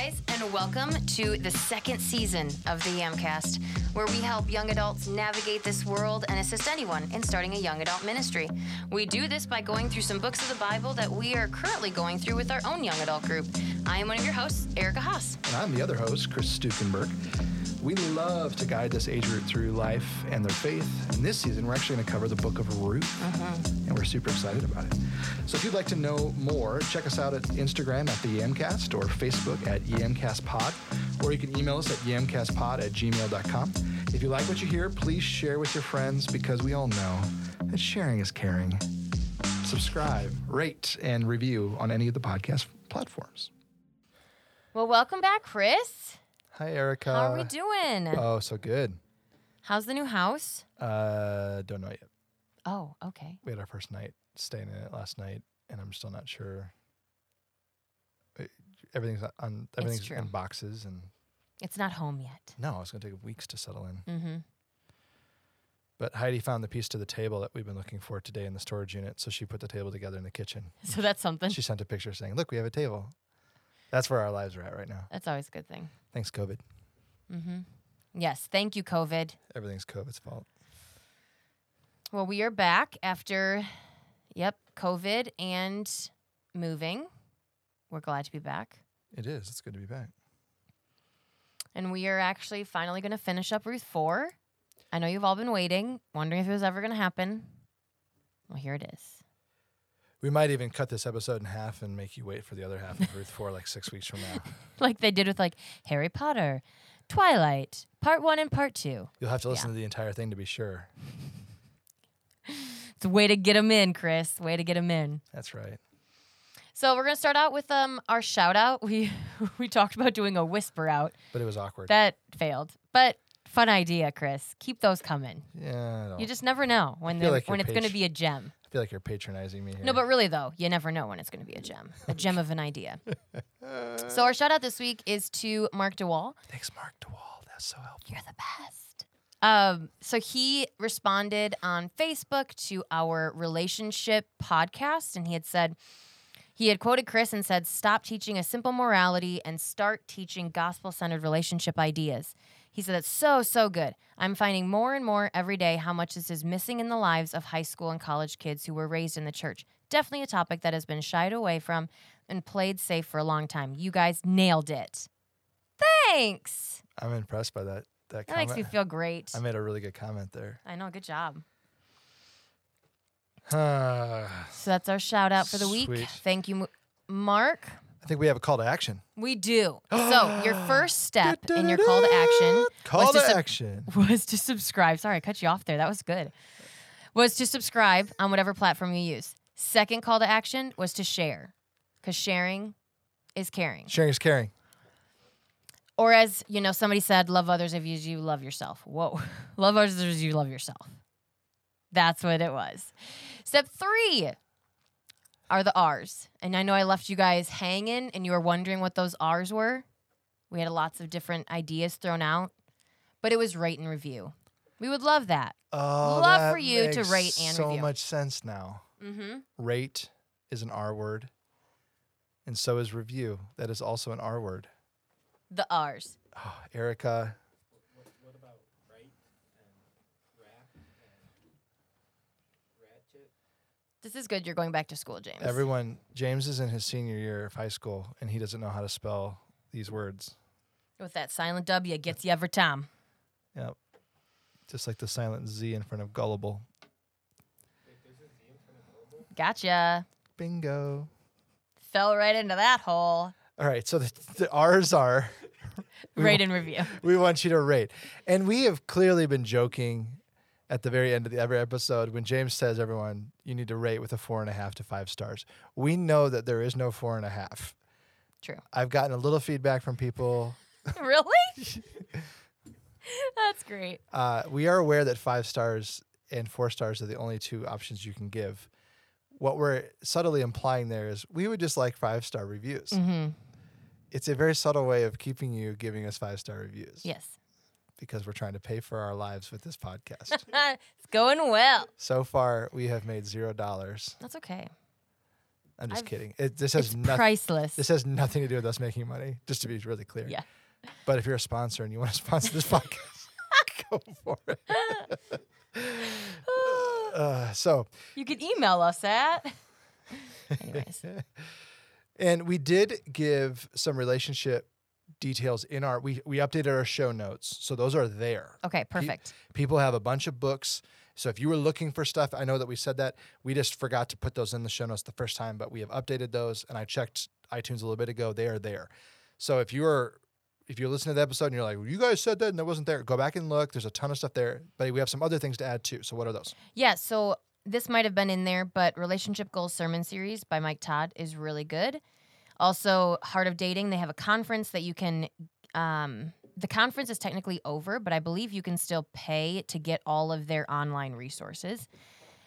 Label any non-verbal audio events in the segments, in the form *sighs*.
guys, and welcome to the second season of the Yamcast, where we help young adults navigate this world and assist anyone in starting a young adult ministry. We do this by going through some books of the Bible that we are currently going through with our own young adult group. I am one of your hosts, Erica Haas. And I'm the other host, Chris Stukenberg. We love to guide this age group through life and their faith. And this season, we're actually going to cover the book of Ruth. Mm-hmm. And we're super excited about it. So if you'd like to know more, check us out at Instagram at the Yamcast or Facebook at YamcastPod. Or you can email us at yamcastpod at gmail.com. If you like what you hear, please share with your friends because we all know that sharing is caring. Subscribe, rate, and review on any of the podcast platforms. Well, welcome back, Chris. Hi, Erica. How are we doing? Oh, so good. How's the new house? Uh, don't know yet. Oh, okay. We had our first night staying in it last night, and I'm still not sure. Uh, Everything's on. Everything's in boxes, and It's not home yet. no, it's gonna take weeks to settle in. Mm-hmm. But Heidi found the piece to the table that we've been looking for today in the storage unit, so she put the table together in the kitchen. *laughs* So that's something. She sent a picture saying, "Look, we have a table." That's where our lives are at right now. That's always a good thing. Thanks, COVID. Mm-hmm. Yes. Thank you, COVID. Everything's COVID's fault. Well, we are back after, yep, COVID and moving. We're glad to be back. It is. It's good to be back. And we are actually finally going to finish up Ruth 4. I know you've all been waiting, wondering if it was ever going to happen. Well, here it is. We might even cut this episode in half and make you wait for the other half of Ruth Four, like six weeks from now. *laughs* Like they did with like Harry Potter, Twilight, part one and part two. You'll have to listen to the entire thing to be sure. *laughs* It's a way to get them in, Chris. Way to get them in. That's right. So we're gonna start out with um our shout out. *laughs* We we talked about doing a whisper out. But it was awkward. That failed. But fun idea, Chris. Keep those coming. yeah, I, don't, You just never know when they're like when it's gonna be a gem. I feel like you're patronizing me here. No, but really though, you never know when it's gonna be a gem. A gem of an idea. *laughs* so our shout out this week is to Mark DeWall. thanks, Mark DeWall. That's so helpful. You're the best. Um, so he responded on Facebook to our relationship podcast, and he had said he had quoted Chris and said, "Stop teaching a simple morality and start teaching gospel-centered relationship ideas." He said that's so so good. I'm finding more and more every day how much this is missing in the lives of high school and college kids who were raised in the church. Definitely a topic that has been shied away from and played safe for a long time. You guys nailed it. Thanks. I'm impressed by that. That, That makes me feel great. I made a really good comment there. I know. Good job. *sighs* So that's our shout out for the week. Thank you, M- Mark. think we have a call to action. We do. so your *gasps* first step in your call to action Call was to to sub- action. *laughs* was to subscribe. Sorry, I cut you off there. That was good. Was to subscribe on whatever platform you use. Second call to action was to share, because sharing is caring. Sharing is caring. Or as you know, somebody said, "Love others as you love yourself." Whoa, *laughs* love others as you love yourself. That's what it was. Step three are the R's, and I know I left you guys hanging, and you were wondering what those R's were. We had lots of different ideas thrown out, but it was rate and review. We would love that. Oh, Love that for you to rate and so review. much sense now. Mm-hmm. Rate is an R word, and so is review. That is also an R word. The R's. Oh, Erica, What about right and rap and ratchet? This is good. You're going back to school, James. everyone. James is in his senior year of high school, and he doesn't know how to spell these words. With that silent W gets you every time. Yep. Just like the silent Z in front of gullible. Gotcha. Bingo. Fell right into that hole. All right. So the, the R's are *laughs* Rate and review. we want you to rate. And we have clearly been joking at the very end of the every episode when James says, everyone, you need to rate with a four and a half to five stars. We know that there is no four and a half. True. I've gotten a little feedback from people. *laughs* really? *laughs* That's great. Uh, we are aware that five stars and four stars are the only two options you can give. What we're subtly implying there is we would just like five star reviews. Mm-hmm. It's a very subtle way of keeping you giving us five star reviews Yes. Because we're trying to pay for our lives with this podcast. *laughs* it's going well. so far, we have made zero dollars. That's okay. I'm just I've- kidding. It, this has It's nothing. priceless. This has nothing to do with us making money. Just to be really clear. Yeah. But if you're a sponsor and you want to sponsor this podcast, *laughs* *laughs* go for it. Uh, so, you can email us at. Anyways, and we did give some relationship details in our. We we updated our show notes, so those are there. okay, perfect. People have a bunch of books. So if you were looking for stuff, I know that we said that. We just forgot to put those in the show notes the first time, but we have updated those and I checked iTunes a little bit ago. They are there. So if you are if you're listening to the episode and you're like, well, you guys said that and that wasn't there, go back and look. There's a ton of stuff there. But we have some other things to add too. So what are those? Yeah, so this might have been in there, but Relationship Goals Sermon Series by Mike Todd is really good. Also, Heart of Dating, they have a conference that you can. Um, the conference is technically over, but I believe you can still pay to get all of their online resources.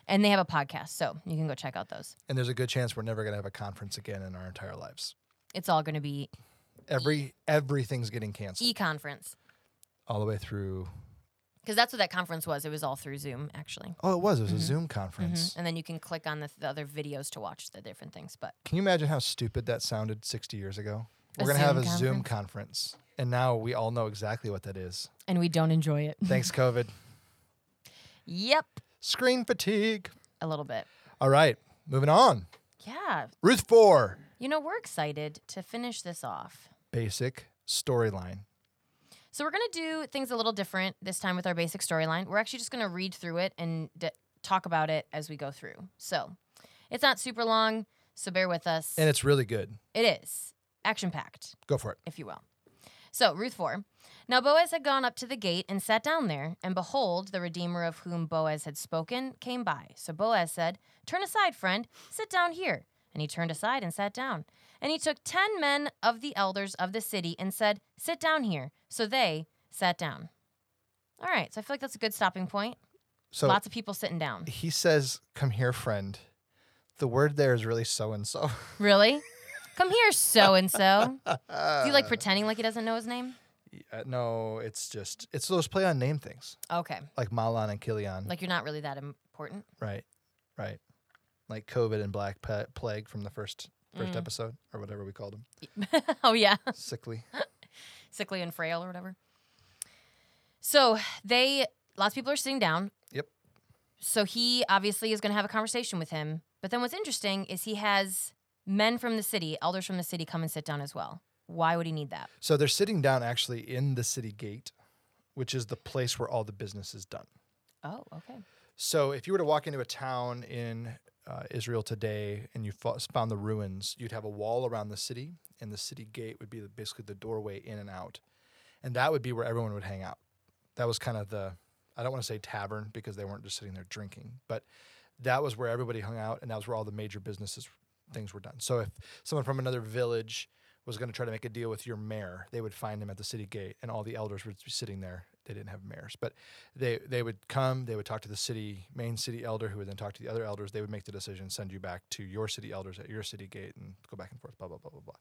And they have a podcast, so you can go check out those. And there's a good chance we're never gonna have a conference again in our entire lives. It's all going to be Every everything's getting canceled e conference all the way through. Because that's what that conference was. It was all through Zoom, actually. Oh, it was. It was a Mhm. Zoom conference. Mhm. And then you can click on the, the other videos to watch the different things. But Can you imagine how stupid that sounded 60 years ago? A We're going to have a Zoom Zoom conference. And now we all know exactly what that is. and we don't enjoy it. Thanks, *laughs* COVID. yep, Screen fatigue. a little bit. All right, moving on. Yeah, Ruth 4. You know, we're excited to finish this off. Basic storyline. So we're going to do things a little different this time with our basic storyline. We're actually just going to read through it and d- talk about it as we go through. So it's not super long, so bear with us. And it's really good. it is action packed, Go for it. if you will. So, Ruth 4. Now Boaz had gone up to the gate and sat down there, and behold, the Redeemer of whom Boaz had spoken came by. So Boaz said, Turn aside, friend, sit down here. And he turned aside and sat down. And he took ten men of the elders of the city and said, Sit down here. So they sat down. All right, so I feel like that's a good stopping point. So Lots of people sitting down. he says, Come here, friend. The word there is really so and so. *laughs* Really? Come here, so and so. Is he like *laughs* pretending like he doesn't know his name? Uh, no, it's just, it's those play on name things Okay. like Mahlon and Chilion. Like you're not really that important. right, right. Like COVID and Black Plague from the first first Mm. episode or whatever we called them. *laughs* oh, yeah. Sickly. *laughs* sickly and frail or whatever. So they, lots of people are sitting down. Yep. So he obviously is going to have a conversation with him. But then what's interesting is he has men from the city, elders from the city, come and sit down as well. Why would he need that? So they're sitting down actually in the city gate, which is the place where all the business is done. Oh, okay. So if you were to walk into a town in uh, Israel today and you found the ruins, you'd have a wall around the city, and the city gate would be basically the doorway in and out, and that would be where everyone would hang out. That was kind of the I don't want to say tavern because they weren't just sitting there drinking, but that was where everybody hung out, and that was where all the major businesses things were done. So if someone from another village was going to try to make a deal with your mayor, they would find him at the city gate, and all the elders would be sitting there. They didn't have mayors, but they they would come. They would talk to the city main city elder, who would then talk to the other elders. They would make the decision, send you back to your city elders at your city gate, and go back and forth. Blah blah blah blah blah.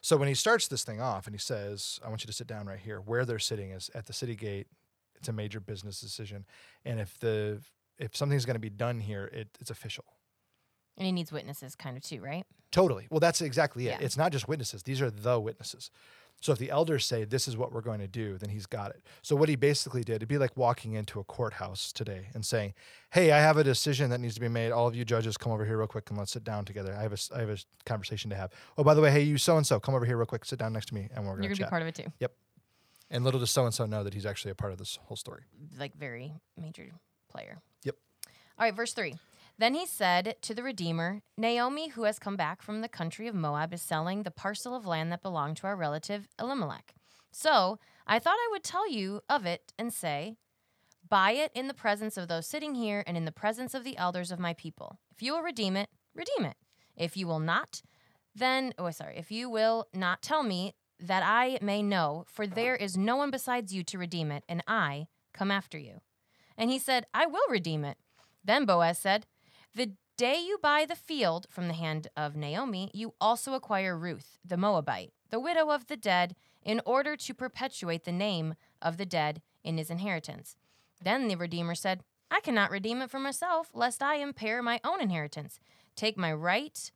So when he starts this thing off, and he says, "I want you to sit down right here," where they're sitting is at the city gate. It's a major business decision, and if the if something's going to be done here, it, it's official. And he needs witnesses kind of too, right? Totally. Well, that's exactly it. Yeah. It's not just witnesses, these are the witnesses. So if the elders say this is what we're going to do, then he's got it. So what he basically did, it'd be like walking into a courthouse today and saying, "Hey, I have a decision that needs to be made. All of you judges, come over here real quick and let's sit down together. I have a, I have a conversation to have. Oh, by the way, hey, you so and so, come over here real quick, sit down next to me, and we're going to You're going to be part of it too. Yep. And little does so and so know that he's actually a part of this whole story. Like very major player. Yep. All right, verse 3. Then he said to the Redeemer, Naomi, who has come back from the country of Moab, is selling the parcel of land that belonged to our relative Elimelech. So I thought I would tell you of it and say, Buy it in the presence of those sitting here and in the presence of the elders of my people. If you will redeem it, redeem it. If you will not, then, oh, sorry, if you will not tell me that I may know, for there is no one besides you to redeem it, and I come after you. And he said, I will redeem it. Then Boaz said, The day you buy the field from the hand of Naomi, you also acquire Ruth, the Moabite, the widow of the dead, in order to perpetuate the name of the dead in his inheritance. Then the Redeemer said, I cannot redeem it for myself, lest I impair my own inheritance. Take my right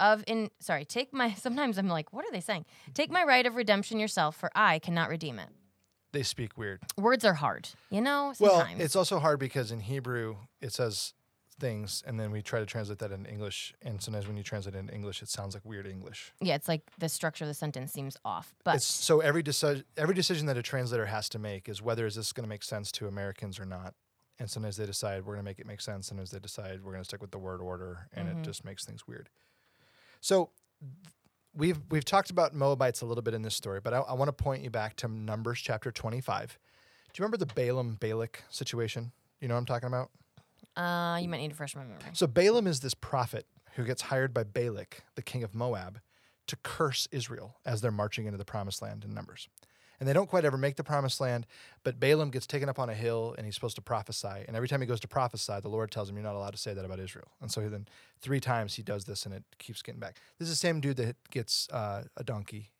of in sorry, take my *laughs* sometimes I'm like, what are they saying? Take my right of redemption yourself, for I cannot redeem it. They speak weird. Words are hard, you know. Well, it's also hard because in Hebrew it says things, and then we try to translate that in English, and sometimes when you translate it in English, it sounds like weird English. yeah, it's like the structure of the sentence seems off, but It's so every decision every decision that a translator has to make is whether is this going to make sense to Americans or not. And sometimes they decide we're going to make it make sense. Sometimes they decide we're going to stick with the word order, and Mm-hmm. it just makes things weird. So we've we've talked about Moabites a little bit in this story, but I, I want to point you back to Numbers chapter twenty five. Do you remember the Balaam Balak situation? You know what I'm talking about? Uh, you might need to refresh my memory. So Balaam is this prophet who gets hired by Balak, the king of Moab, to curse Israel as they're marching into the promised land in Numbers. And they don't quite ever make the promised land, but Balaam gets taken up on a hill and he's supposed to prophesy. And every time he goes to prophesy, the Lord tells him, You're not allowed to say that about Israel. And so then three times he does this and it keeps getting back. This is the same dude that gets uh, a donkey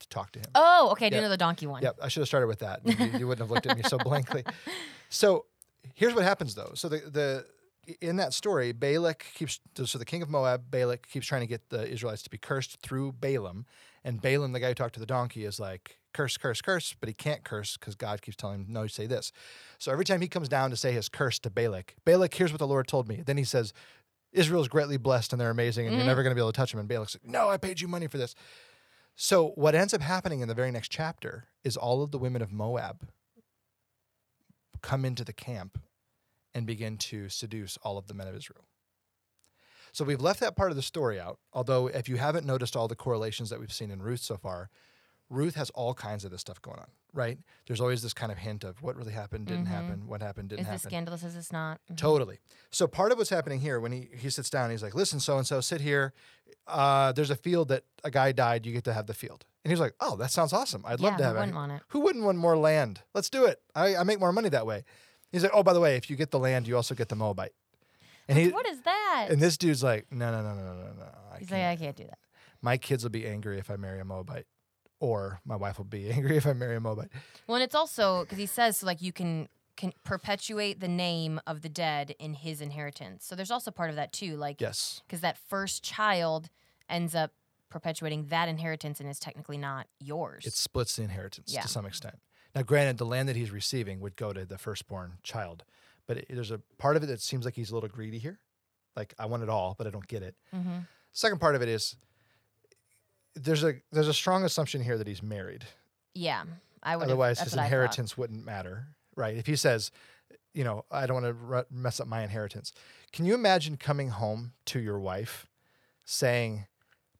to talk to him. Oh, okay. I do Yep. know the donkey one. Yep, I should have started with that. You, you wouldn't have looked at me so blankly. *laughs* So here's what happens though. So the the in that story, Balak keeps so the king of Moab, Balak keeps trying to get the Israelites to be cursed through Balaam, and Balaam, the guy who talked to the donkey, is like curse, curse, curse, but he can't curse because God keeps telling him no, say this. So every time he comes down to say his curse to Balak, Balak, here's what the Lord told me. Then he says. Israel's greatly blessed and they're amazing, and you're mm-hmm. never going to be able to touch them. And Balak's like, No, I paid you money for this. So what ends up happening in the very next chapter is all of the women of Moab come into the camp and begin to seduce all of the men of Israel. So we've left that part of the story out. Although if you haven't noticed all the correlations that we've seen in Ruth so far, Ruth has all kinds of this stuff going on, right? There's always this kind of hint of what really happened, didn't happen, what happened, didn't Is happen. Is this scandalous? Is this not? Mhm. Totally. So part of what's happening here when he, he sits down, he's like, listen, so and so, sit here. Uh, there's a field that a guy died. You get to have the field. And he's like, oh, that sounds awesome. I'd love Yeah, to who wouldn't want it? Who wouldn't want more land? Let's do it. I, I make more money that way. He's like, oh, by the way, if you get the land, you also get the Moabite. And he What is that? and this dude's like, no, no, no, no, no, no, no. I He's like, can't. I can't do that. My kids will be angry if I marry a Moabite, or my wife will be *laughs* angry if I marry a Moabite. Well, and it's also because he says so like you can can perpetuate the name of the dead in his inheritance. So there's also part of that too, like Yes. because that first child ends up perpetuating that inheritance and is technically not yours. It splits the inheritance Yeah. to some extent. Now, granted, the land that he's receiving would go to the firstborn child, but it, there's a part of it that seems like he's a little greedy here. Like I want it all, but I don't get it. mm-hmm. Second part of it is there's a there's a strong assumption here that he's married. yeah. I would. Otherwise, his what I thought. inheritance wouldn't matter, right? If he says, you know, I don't want to r- mess up my inheritance. Can you imagine coming home to your wife saying,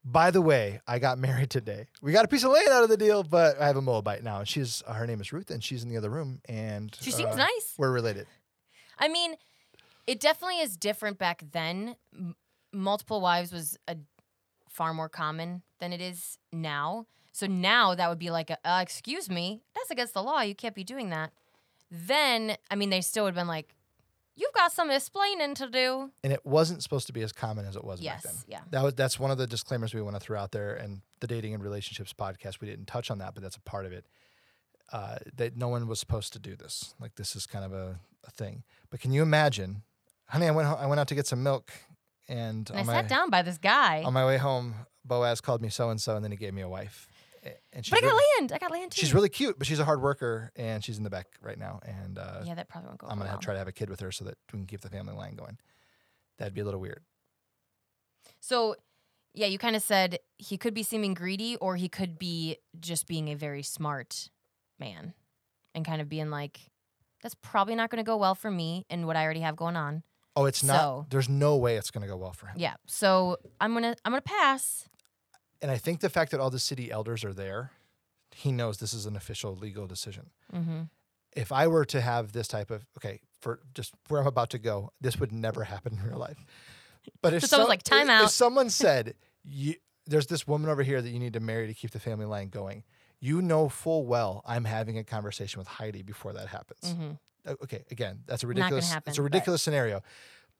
"By the way, I got married today. We got a piece of land out of the deal, but I have a Moabite now, and she's uh, her name is Ruth, and she's in the other room, and She seems uh, nice. We're related. I mean, it definitely is different back then. M- multiple wives was a far more common than it is now. So now that would be like, a, uh, excuse me, that's against the law. You can't be doing that. Then, I mean, they still would have been like, you've got some explaining to do. And it wasn't supposed to be as common as it was Yes, back then. yeah. That was that's one of the disclaimers we want to throw out there. And the dating and relationships podcast, we didn't touch on that, but that's a part of it. Uh, that no one was supposed to do this. Like this is kind of a, a thing. But can you imagine, honey? I went ho- I went out to get some milk, and, And I my sat down by this guy. on my way home, Boaz called me so and so, and then he gave me a wife. And she's but I got really, land. I got land too. she's really cute, but she's a hard worker, and she's in the back right now. And uh, Yeah, that probably won't go I'm gonna over have, well. try to have a kid with her so that we can keep the family line going. That'd be a little weird. So, yeah, you kind of said he could be seeming greedy or he could be just being a very smart man and kind of being like, that's probably not going to go well for me and what I already have going on. Oh, it's not. So- There's no way it's going to go well for him. Yeah. So I'm to, I'm going to pass. And I think the fact that all the city elders are there, he knows this is an official legal decision. Mm-hmm. If I were to have this type of okay, for just where I'm about to go, this would never happen in real life. But if So *laughs* someone's like, "Time if- out." if someone *laughs* said, you, "There's this woman over here that you need to marry to keep the family line going," you know full well I'm having a conversation with Heidi before that happens. Mm-hmm. Okay again that's a ridiculous happen, it's a but- ridiculous scenario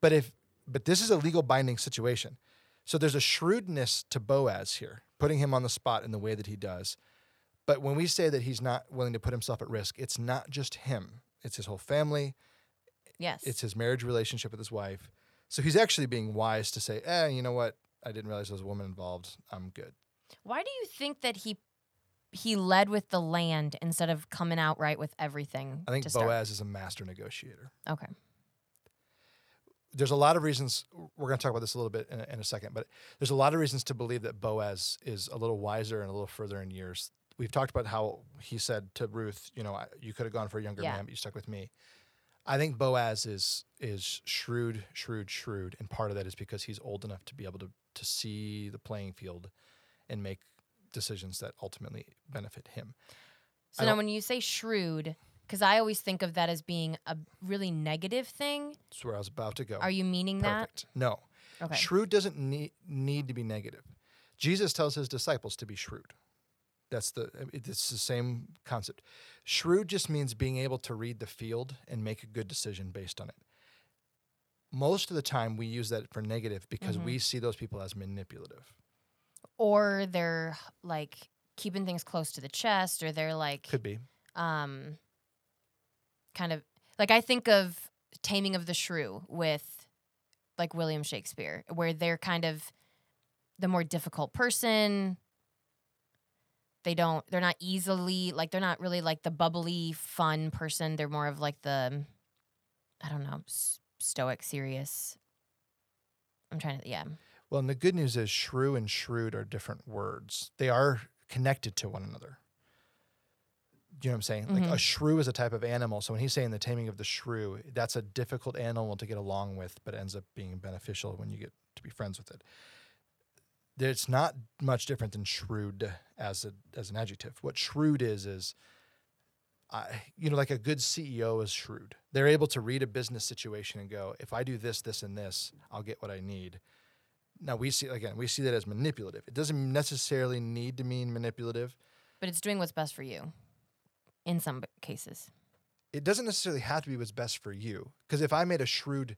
but if but this is a legal binding situation so there's a shrewdness to boaz here putting him on the spot in the way that he does but when we say that he's not willing to put himself at risk it's not just him it's his whole family Yes. it's his marriage relationship with his wife so he's actually being wise to say eh you know what I didn't realize there was a woman involved. I'm good. Why do you think that he he led with the land instead of coming out right with everything? I think to start? Boaz is a master negotiator. Okay. There's a lot of reasons. We're going to talk about this a little bit in a, in a second, but there's a lot of reasons to believe that Boaz is a little wiser and a little further in years. We've talked about how he said to Ruth, "You know, I, you could have gone for a younger Yeah. man, but you stuck with me." I think Boaz is is shrewd, shrewd, shrewd, and part of that is because he's old enough to be able to to see the playing field and make decisions that ultimately benefit him. So now, when you say shrewd, because I always think of that as being a really negative thing, That's where I was about to go. are you meaning that? Perfect. No, that? Okay. Shrewd doesn't need, need to be negative. Jesus tells his disciples to be shrewd. That's the it's the same concept. Shrewd just means being able to read the field and make a good decision based on it. Most of the time we use that for negative because Mhm. we see those people as manipulative. Or they're like keeping things close to the chest, or they're like Could be. um kind of like I think of Taming of the Shrew with like William Shakespeare, where they're kind of the more difficult person. They don't they're not easily like they're not really like the bubbly fun person. They're more of like the I don't know, stoic, serious. I'm trying to yeah. Well, and the good news is shrew and shrewd are different words. They are connected to one another. Do you know what I'm saying? Like a Mhm. shrew is a type of animal. So when he's saying the taming of the shrew, that's a difficult animal to get along with, but ends up being beneficial when you get to be friends with it. It's not much different than shrewd as a as an adjective. What shrewd is is I, you know, like a good CEO is shrewd. They're able to read a business situation and go, if I do this, this, and this, I'll get what I need. Now we see again, we see that as manipulative. It doesn't necessarily need to mean manipulative. But it's doing what's best for you in some cases. It doesn't necessarily have to be what's best for you. Because if I made a shrewd,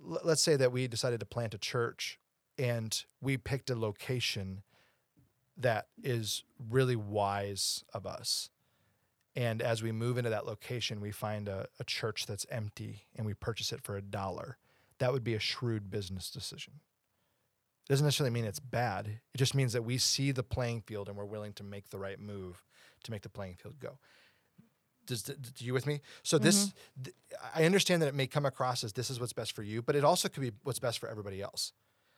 let's say that we decided to plant a church and we picked a location that is really wise of us. And as we move into that location, we find a, a church that's empty and we purchase it for a dollar. That would be a shrewd business decision. It Doesn't necessarily mean it's bad. It just means that we see the playing field and we're willing to make the right move to make the playing field go. Does do you with me? So this, th- I understand that it may come across as this is what's best for you, but it also could be what's best for everybody else.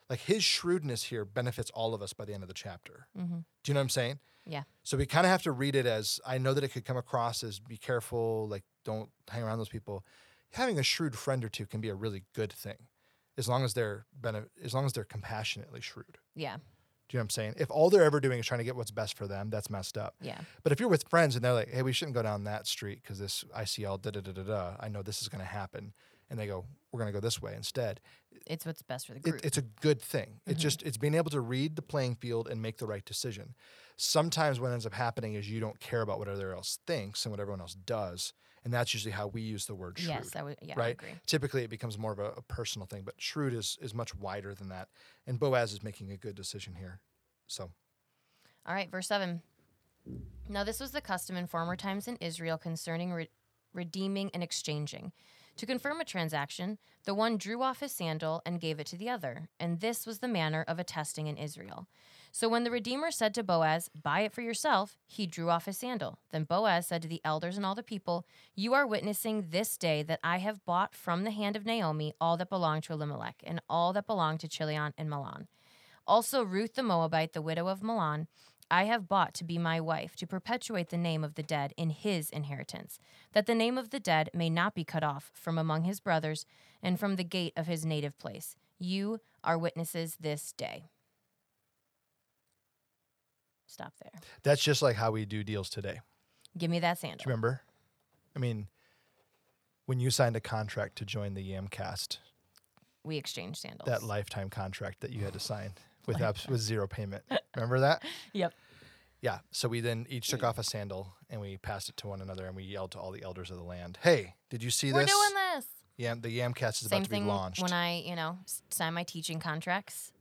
Like his shrewdness here benefits all of us by the end of the chapter. Mm-hmm. Do you know what I'm saying? Yeah. So we kind of have to read it as I know that it could come across as be careful, like don't hang around those people. Having a shrewd friend or two can be a really good thing, as long as they're bene- as long as they're compassionately shrewd. Yeah. Do you know what I'm saying? If all they're ever doing is trying to get what's best for them, that's messed up. Yeah. But if you're with friends and they're like, "Hey, we shouldn't go down that street because this I see all da da da da da," I know this is going to happen, and they go, "We're going to go this way instead." It's what's best for the It, group. it's a good thing. It's Mhm. just it's being able to read the playing field and make the right decision. Sometimes what ends up happening is you don't care about what everyone else thinks and what everyone else does, and that's usually how we use the word shrewd. yes, I would. Yeah, I right? agree. Typically, it becomes more of a, a personal thing, but shrewd is is much wider than that. And Boaz is making a good decision here. So All right, verse 7. Now, this was the custom in former times in Israel concerning re- redeeming and exchanging. To confirm a transaction, the one drew off his sandal and gave it to the other, and this was the manner of attesting in Israel. So when the Redeemer said to Boaz, Buy it for yourself, he drew off his sandal. Then Boaz said to the elders and all the people, You are witnessing this day that I have bought from the hand of Naomi all that belonged to Elimelech, and all that belonged to Chilion and Mahlon. Also, Ruth the Moabite, the widow of Mahlon, I have bought to be my wife, to perpetuate the name of the dead in his inheritance, that the name of the dead may not be cut off from among his brothers and from the gate of his native place. You are witnesses this day. Stop there. that's just like how we do deals today. Give me that Do you sandal. remember? I mean, when you signed a contract to join the Yamcast, We exchanged sandals. that lifetime contract that you had to sign with abs- with zero payment. Remember that? *laughs* Yep. Yeah. So we then each took off a sandal and we passed it to one another and we yelled to all the elders of the land, "Hey, did you see We're this? doing this. Yeah, the Yamcast is Same about to be launched." when I, you know, sign my teaching contracts.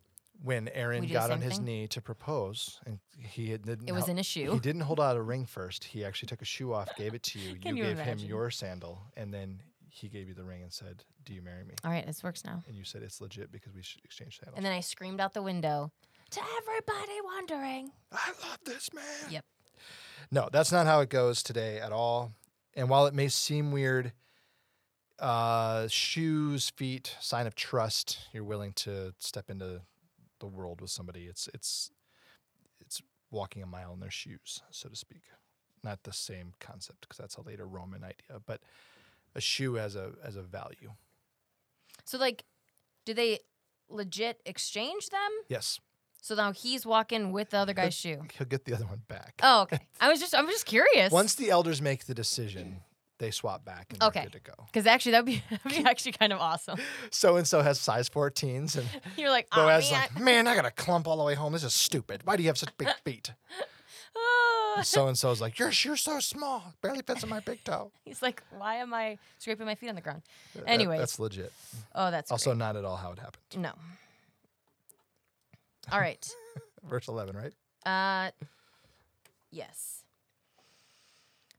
When Aaron we do the got on his thing? knee to propose, and he had, didn't. It was hel- in a shoe. He didn't hold out a ring first. He actually took a shoe off, gave it to you. *laughs* You you gave imagine? him your sandal, and then he gave you the ring and said, "Do you marry me?" All right, this works now. And you said it's legit because we should exchange sandals. And then I screamed out the window to everybody wondering. I love this man. Yep. No, that's not how it goes today at all. And while it may seem weird, uh, shoes, feet, sign of trust. You're willing to step into the world with somebody. It's it's it's walking a mile in their shoes, so to speak. Not the same concept because that's a later Roman idea, but a shoe as a as a value. So like, do they legit exchange them? Yes, So now he's walking with the other guy's shoe. he'll get the other one back. Oh, okay. *laughs* I was just I'm just curious. Once the elders make the decision, they swap back and they're Okay. good to go. because actually that'd be *laughs* that'd be actually kind of awesome. So and so has size 14s, and *laughs* You're like, oh Boaz man. like, man, I got to clump all the way home. This is stupid. Why do you have such big *laughs* feet? Ah. So and so's like, you're so small, barely fits in my big toe. He's like, why am I scraping my feet on the ground? That- that's legit. Oh, that's Also, great. not at all how it happened. no. All right. Verse 11, right? Uh, yes.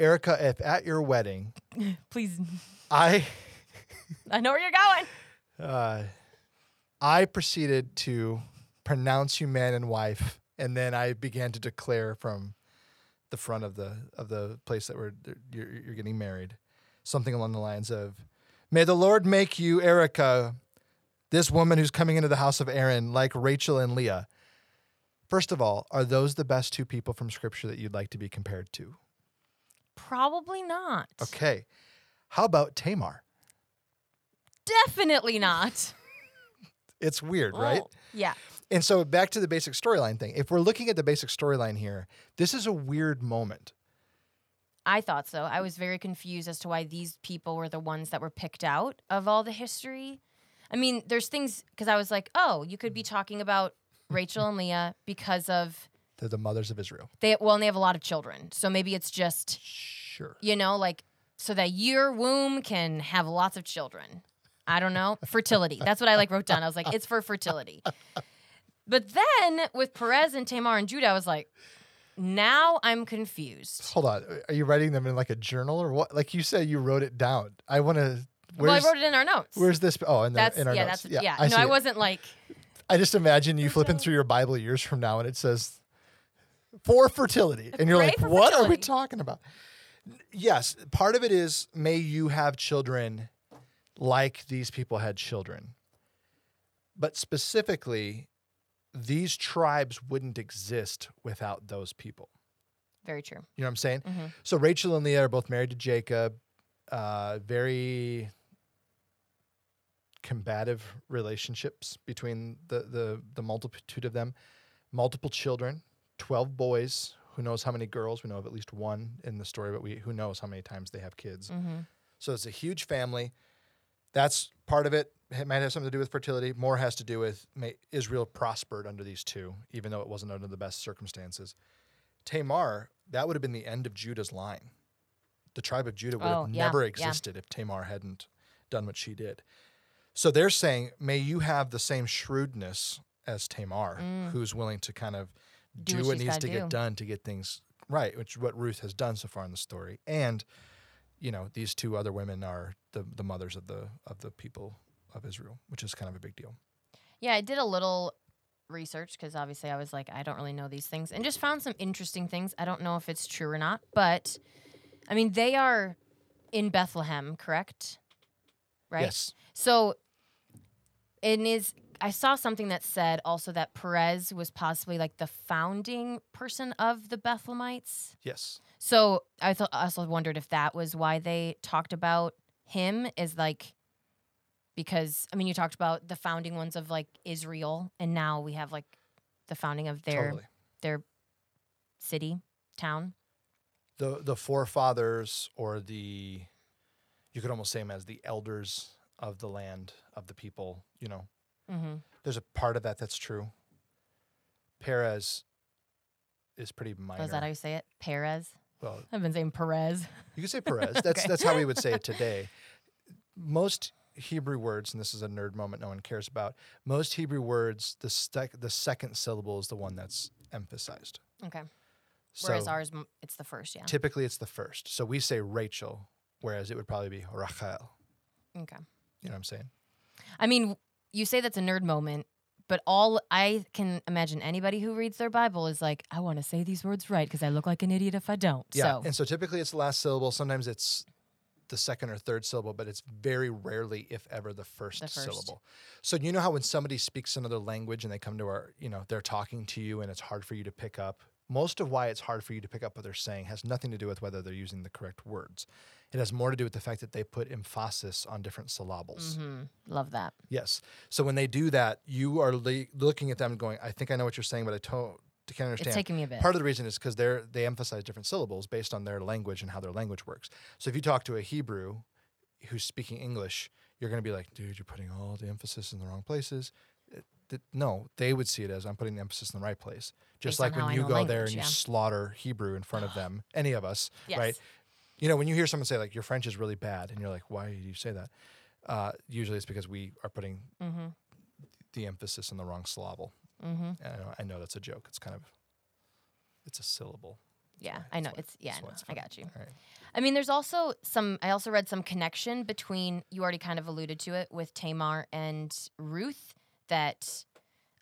Erica, if at your wedding, *laughs* Please, I *laughs* I know where you're going. uh, I proceeded to pronounce you man and wife, and then I began to declare from the front of the of the place that we're you're, you're getting married, something along the lines of, "May the Lord make you, Erica, this woman who's coming into the house of Aaron, like Rachel and Leah." First of all, are those the best two people from Scripture that you'd like to be compared to? Probably not. Okay, how about Tamar? Definitely not. *laughs* It's weird, right? Oh, yeah. And so back to the basic storyline thing. If we're looking at the basic storyline here, this is a weird moment. I thought so. I was very confused as to why these people were the ones that were picked out of all the history. I mean, there's things because I was like, oh, you could be mm. talking about Rachel and Leah because of They're the mothers of Israel. they well, and they have a lot of children. So maybe it's just, Sure. you know, like so that your womb can have lots of children. I don't know. *laughs* Fertility. That's what I like wrote down. I was like, it's for fertility. But then with Perez and Tamar and Judah, I was like, now I'm confused. Hold on. Are you writing them in like a journal or what? Like you said, you wrote it down. I want to. Well, I wrote it in our notes. Where's this? Oh, in, the, That's in our yeah, notes. that's yeah. I no, I wasn't like I just imagine you flipping through your Bible years from now, and it says for fertility, and you're Pray like, "What are we talking about?" Yes, part of it is may you have children like these people had children, but specifically, these tribes wouldn't exist without those people. very true. You know what I'm saying? Mhm. So Rachel and Leah are both married to Jacob. Uh, very combative relationships between the, the the multitude of them. Multiple children, twelve boys. Who knows how many girls? We know of at least one in the story, but we who knows how many times they have kids. hmm So it's a huge family. That's part of it. It might have something to do with fertility. More has to do with may, Israel prospered under these two, even though it wasn't under the best circumstances. Tamar, that would have been the end of Judah's line. The tribe of Judah would Oh, have yeah, never yeah. existed if Tamar hadn't done what she did. So they're saying, may you have the same shrewdness as Tamar, who's willing to kind of Mm. Do do, what needs gotta do. get done to get things right, which what Ruth has done so far in the story. And you know, these two other women are the the mothers of the of the people of Israel, which is kind of a big deal. Yeah, I did a little research because obviously I was like, I don't really know these things, and just found some interesting things. I don't know if it's true or not, but I mean, they are in Bethlehem, correct? Right. Yes. So it is. I saw something that said also that Perez was possibly like the founding person of the Bethlehemites. Yes. So I thought I also wondered if that was why they talked about him is like because I mean you talked about the founding ones of like Israel and now we have like the founding of their Totally. their city town. The the forefathers or the you could almost say them as the elders of the land, of the people, you know. Mm-hmm. There's a part of that that's true. Perez is pretty minor. Oh, is that how you say it? Perez. well, *laughs* I've been saying Perez. you could say Perez. That's Okay. that's how we would say it *laughs* today. Most Hebrew words, and this is a nerd moment no one cares about. Most Hebrew words, the sec- the second syllable is the one that's emphasized. Okay. So Whereas ours, it's the first. Yeah. typically it's the first. So we say Rachel, whereas it would probably be Rachel. Okay. You know what I'm saying? I mean, you say that's a nerd moment, but all I can imagine anybody who reads their Bible is like, I want to say these words right because I look like an idiot if I don't. Yeah. So And so typically it's the last syllable. Sometimes it's the second or third syllable, but it's very rarely, if ever, the first, The first. syllable. So you know how when somebody speaks another language and they come to our, you know, they're talking to you and it's hard for you to pick up. Most of why it's hard for you to pick up what they're saying has nothing to do with whether they're using the correct words. It has more to do with the fact that they put emphasis on different syllables. Mhm. love that. Yes. So when they do that, you are le- looking at them and going, "I think I know what you're saying, but I to- can't understand." It's taking me a bit. Part of the reason is because they're they emphasize different syllables based on their language and how their language works. So if you talk to a Hebrew who's speaking English, you're going to be like, "Dude, you're putting all the emphasis in the wrong places." It- no, they would see it as I'm putting the emphasis in the right place. Just Based like when you go there language, and you slaughter Hebrew in front of them, any of us, Yes. right? You know, when you hear someone say like your French is really bad, and you're like, "Why do you say that?" Uh, usually, it's because we are putting Mm-hmm. the emphasis in the wrong syllable. Mm-hmm. And I know, I know that's a joke. It's kind of, it's a syllable. Yeah, why- I know. why- It's yeah, I, that's why know. it's I got you. Right. I mean, there's also some. I also read some connection between. You already kind of alluded to it with Tamar and Ruth. That,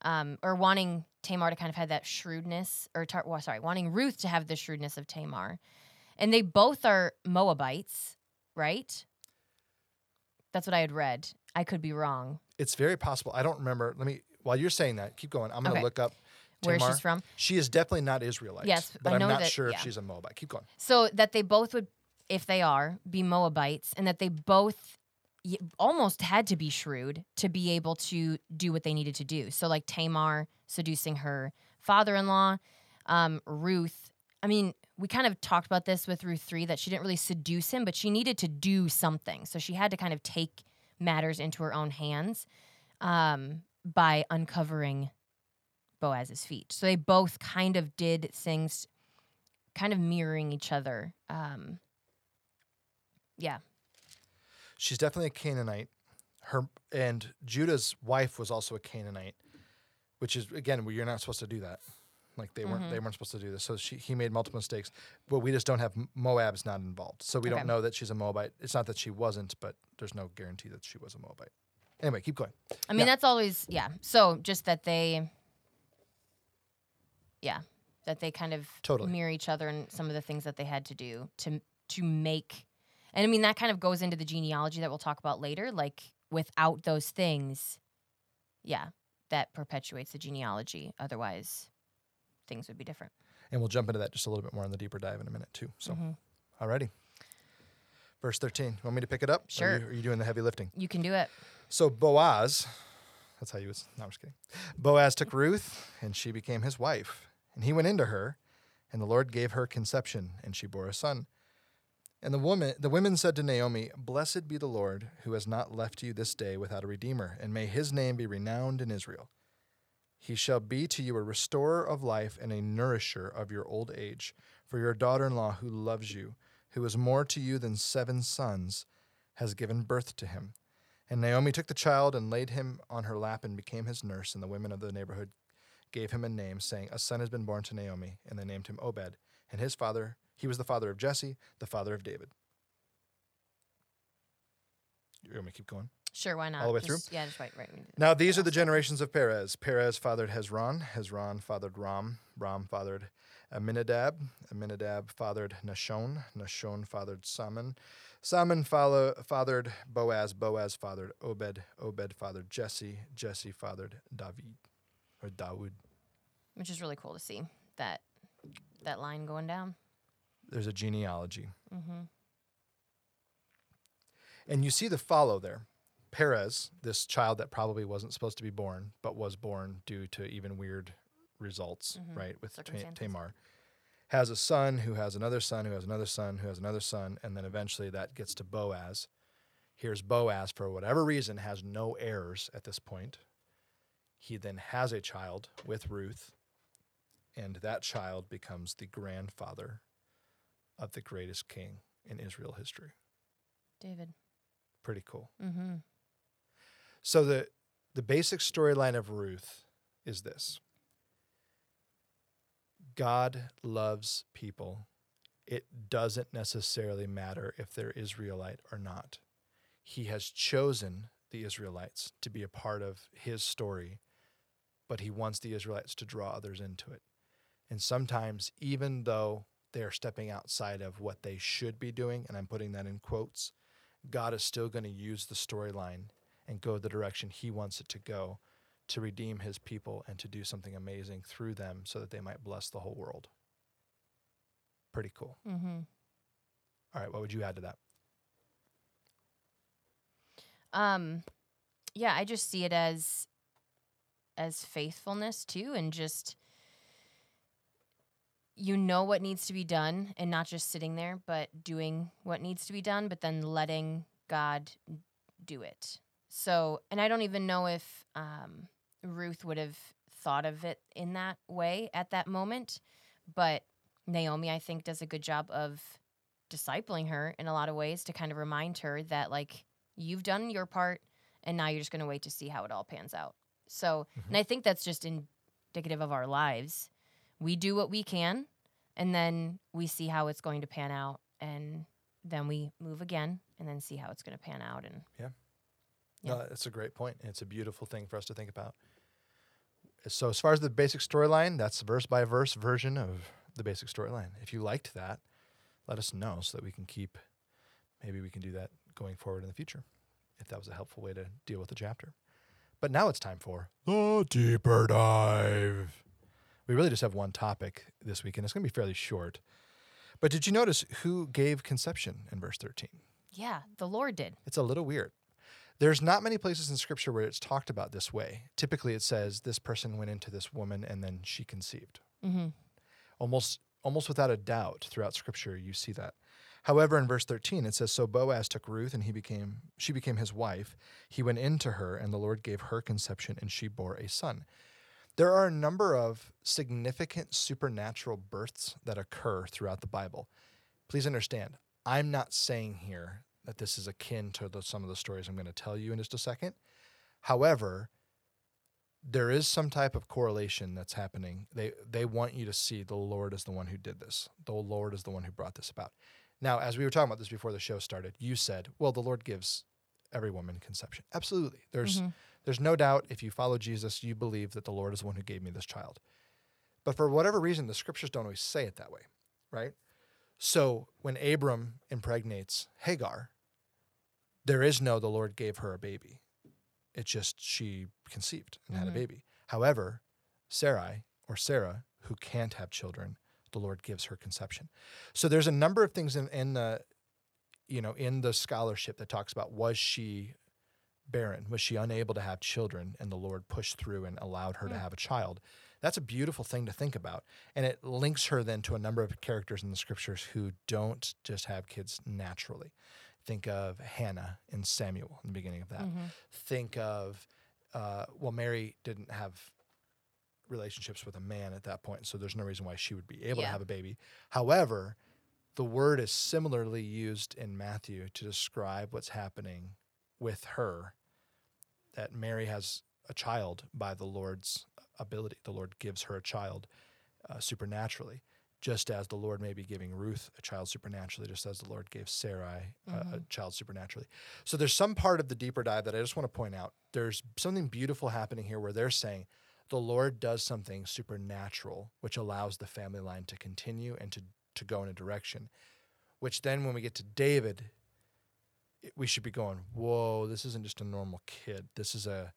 um, or wanting Tamar to kind of have that shrewdness, or tar- well, sorry, wanting Ruth to have the shrewdness of Tamar, and they both are Moabites, right? That's what I had read. I could be wrong. It's very possible. I don't remember. Let me, while you're saying that, keep going. I'm going to Okay. look up Where she's from. She is definitely not Israelite. Yes, but I I'm not that- sure yeah. if she's a Moabite. Keep going. So that they both would, if they are, be Moabites, and that they both almost had to be shrewd to be able to do what they needed to do. So, like Tamar seducing her father in law, um, Ruth. I mean, we kind of talked about this with Ruth 3 that she didn't really seduce him, but she needed to do something. So, she had to kind of take matters into her own hands um, by uncovering Boaz's feet. So, they both kind of did things kind of mirroring each other. Um, yeah. She's definitely a Canaanite. Her and Judah's wife was also a Canaanite, which is again you're not supposed to do that. Like they weren't Mhm. they weren't supposed to do this. So she he made multiple mistakes, but we just don't have Moab's not involved. So we Okay. don't know that she's a Moabite. It's not that she wasn't, but there's no guarantee that she was a Moabite. Anyway, keep going. I mean, Yeah. that's always, yeah. So just that they, yeah, that they kind of Totally. mirror each other and some of the things that they had to do to to make, and I mean that kind of goes into the genealogy that we'll talk about later. Like without those things, yeah, that perpetuates the genealogy. Otherwise, things would be different. And we'll jump into that just a little bit more on the deeper dive in a minute too. So, Mhm. alrighty. Verse 13. Want me to pick it up? Sure. Are you, are you doing the heavy lifting? You can do it. So Boaz, that's how you was. No, I'm just kidding. Boaz took Ruth, and she became his wife. And he went into her, and the Lord gave her conception, and she bore a son. And the woman, the women said to Naomi, "Blessed be the Lord, who has not left you this day without a redeemer, and may His name be renowned in Israel. He shall be to you a restorer of life and a nourisher of your old age. For your daughter-in-law, who loves you, who is more to you than seven sons, has given birth to him." And Naomi took the child and laid him on her lap and became his nurse. And the women of the neighborhood gave him a name, saying, A son has been born to Naomi. And they named him Obed. And his father, he was the father of Jesse, the father of David. You want me to keep going? Sure, why not? All the way Just- Yeah, just right, right. Now these are the generations of Perez. Perez fathered Hezron. Hezron fathered Ram. Ram fathered Amminadab. Amminadab fathered Nahshon. Nahshon fathered Salmon. Salmon follow, fathered Boaz. Boaz fathered Obed. Obed fathered Jesse. Jesse fathered David or Dawood. Which is really cool to see that that line going down. There's a genealogy. Mm-hmm. And you see the follow there. Perez, this child that probably wasn't supposed to be born, but was born due to even weird results, Mhm. right, with Ta- Tamar, has a son who has another son who has another son who has another son, and then eventually that gets to Boaz. Here's Boaz, for whatever reason, has no heirs at this point. He then has a child with Ruth, and that child becomes the grandfather of the greatest king in Israel history. David. Pretty cool. Mm-hmm. So the the basic storyline of Ruth is this. God loves people. It doesn't necessarily matter if they're Israelite or not. He has chosen the Israelites to be a part of his story, but he wants the Israelites to draw others into it. And sometimes, even though they're stepping outside of what they should be doing, and I'm putting that in quotes, God is still going to use the storyline and go the direction he wants it to go to redeem his people and to do something amazing through them so that they might bless the whole world. Pretty cool. Mm-hmm. All right, what would you add to that? Um, yeah, I just see it as as faithfulness too, and just you know what needs to be done, and not just sitting there, but doing what needs to be done, but then letting God do it. So, and I don't even know if um, Ruth would have thought of it in that way at that moment, but Naomi, I think, does a good job of discipling her in a lot of ways to kind of remind her that like you've done your part and now you're just going to wait to see how it all pans out. So, and I think that's just indicative of our lives. We do what we can and then we see how it's going to pan out and then we move again and then see how it's going to pan out and Yeah. No, it's uh, a great point. It's a beautiful thing for us to think about. So, as far as the basic storyline, that's verse by verse version of the basic storyline. If you liked that, let us know so that we can keep, maybe we can do that going forward in the future, if that was a helpful way to deal with the chapter. But now it's time for the deeper dive. We really just have one topic this week, and it's going to be fairly short. But did you notice who gave conception in verse 13? Yeah, the Lord did. It's a little weird. There's not many places in scripture where it's talked about this way. Typically, it says this person went into this woman and then she conceived. Mm-hmm. Almost, almost without a doubt, throughout scripture, you see that. However, in verse 13, it says, So Boaz took Ruth and he became, she became his wife. He went into her, and the Lord gave her conception, and she bore a son. There are a number of significant supernatural births that occur throughout the Bible. Please understand, I'm not saying here that this is akin to the, some of the stories I'm going to tell you in just a second. However, there is some type of correlation that's happening. They they want you to see the Lord is the one who did this. The Lord is the one who brought this about. Now, as we were talking about this before the show started, you said, "Well, the Lord gives every woman conception." Absolutely. There's mm-hmm. there's no doubt if you follow Jesus, you believe that the Lord is the one who gave me this child. But for whatever reason, the scriptures don't always say it that way, right? So when Abram impregnates Hagar, there is no the Lord gave her a baby. It's just she conceived and mm-hmm. had a mm-hmm. baby. However, Sarai or Sarah, who can't have children, the Lord gives her conception. So there's a number of things in, in the you know in the scholarship that talks about was she barren? Was she unable to have children and the Lord pushed through and allowed her to mm. have a child? That's a beautiful thing to think about. And it links her then to a number of characters in the scriptures who don't just have kids naturally. Think of Hannah and Samuel in the beginning of that. Mm-hmm. Think of, uh, well, Mary didn't have relationships with a man at that point, so there's no reason why she would be able yeah. to have a baby. However, the word is similarly used in Matthew to describe what's happening with her that Mary has a child by the Lord's ability. The Lord gives her a child uh, supernaturally just as the Lord may be giving Ruth a child supernaturally, just as the Lord gave Sarai mm-hmm. a child supernaturally. So there's some part of the deeper dive that I just want to point out. There's something beautiful happening here where they're saying the Lord does something supernatural, which allows the family line to continue and to, to go in a direction, which then when we get to David, we should be going, whoa, this isn't just a normal kid. This is a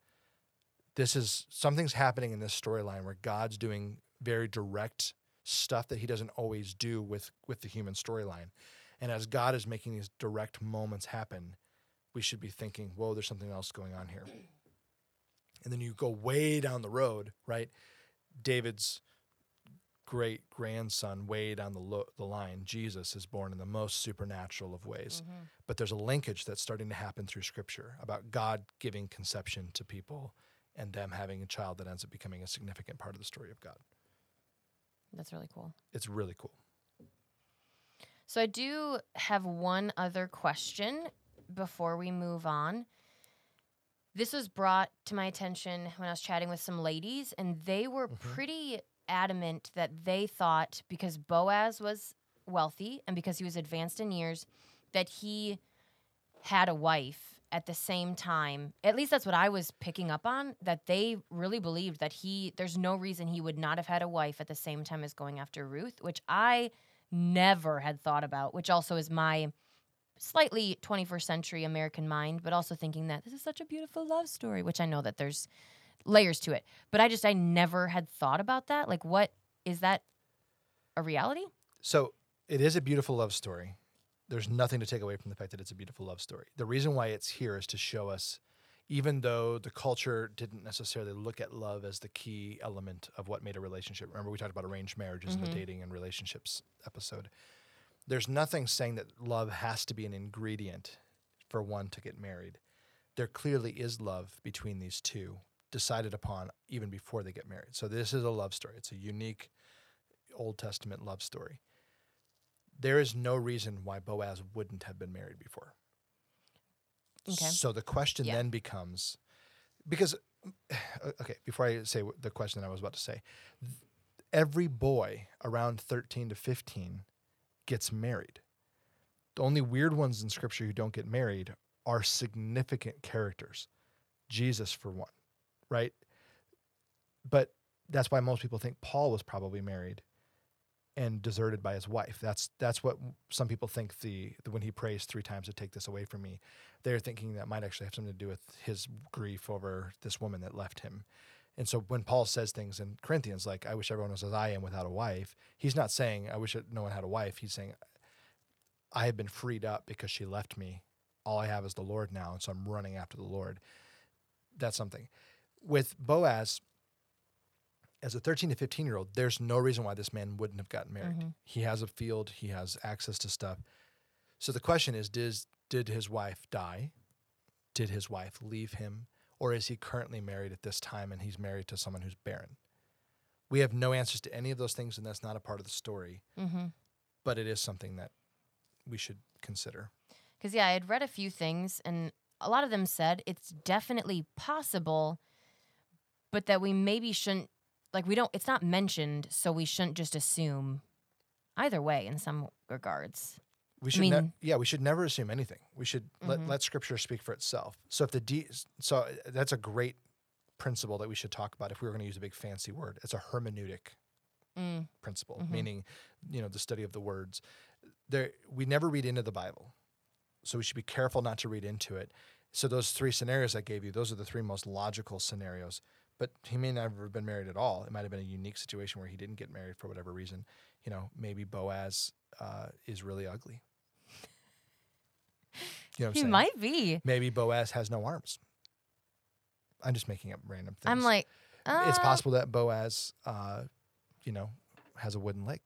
this is something's happening in this storyline where God's doing very direct stuff that he doesn't always do with with the human storyline. And as God is making these direct moments happen, we should be thinking, "Whoa, there's something else going on here." And then you go way down the road, right? David's great grandson way down the, lo- the line, Jesus, is born in the most supernatural of ways. Mm-hmm. But there's a linkage that's starting to happen through Scripture about God giving conception to people and them having a child that ends up becoming a significant part of the story of God. That's really cool. It's really cool. So I do have one other question before we move on. This was brought to my attention when I was chatting with some ladies, and they were mm-hmm. pretty adamant that they thought because Boaz was wealthy and because he was advanced in years, that he had a wife at the same time. At least that's what I was picking up on, that they really believed that he, there's no reason he would not have had a wife at the same time as going after Ruth, which I never had thought about, which also is my slightly 21st century American mind, but also thinking that this is such a beautiful love story, which I know that there's layers to it. But I just, I never had thought about that. Like, what is that a reality? So it is a beautiful love story. There's nothing to take away from the fact that it's a beautiful love story. The reason why it's here is to show us, even though the culture didn't necessarily look at love as the key element of what made a relationship. Remember, we talked about arranged marriages in the mm-hmm. dating and relationships episode. There's nothing saying that love has to be an ingredient for one to get married. There clearly is love between these two, decided upon even before they get married. So this is a love story. It's a unique Old Testament love story. There is no reason why Boaz wouldn't have been married before. Okay. So the question Yeah. then becomes because *sighs* okay, before I say the question that I was about to say, every boy around 13 to 15 gets married. The only weird ones in scripture who don't get married are significant characters. Jesus for one, right? But that's why most people think Paul was probably married and deserted by his wife. That's that's what some people think the, the when he prays three times to take this away from me, they're thinking that might actually have something to do with his grief over this woman that left him. And so when Paul says things in Corinthians like I wish everyone was as I am without a wife, he's not saying I wish no one had a wife. He's saying I have been freed up because she left me. All I have is the Lord now, and so I'm running after the Lord. That's something. With Boaz, as a 13 to 15 year old, there's no reason why this man wouldn't have gotten married. He has a field, he has access to stuff. So the question is, does did his wife die? Did his wife leave him? Or is he currently married at this time and he's married to someone who's barren? We have no answers to any of those things, and that's not a part of the story. Mm-hmm. But it is something that we should consider. Because, yeah, I had read a few things, and a lot of them said it's definitely possible, but that we maybe shouldn't, like, we don't, it's not mentioned, so we shouldn't just assume either way in some regards. We should, mean- ne- yeah, we should never assume anything. We should let, Mhm. let Scripture speak for itself. So if the D, so uh, that's a great principle that we should talk about. If we were going to use a big fancy word, it's a hermeneutic Mm. principle, Mhm. meaning you know the study of the words. There, we never read into the Bible, so we should be careful not to read into it. So those three scenarios I gave you, those are the three most logical scenarios. But he may never have been married at all. It might have been a unique situation where he didn't get married for whatever reason. You know, maybe Boaz uh, is really ugly. You know He saying? might be. Maybe Boaz has no arms. I'm just making up random things. I'm like, uh, it's possible that Boaz, uh, you know, has a wooden leg.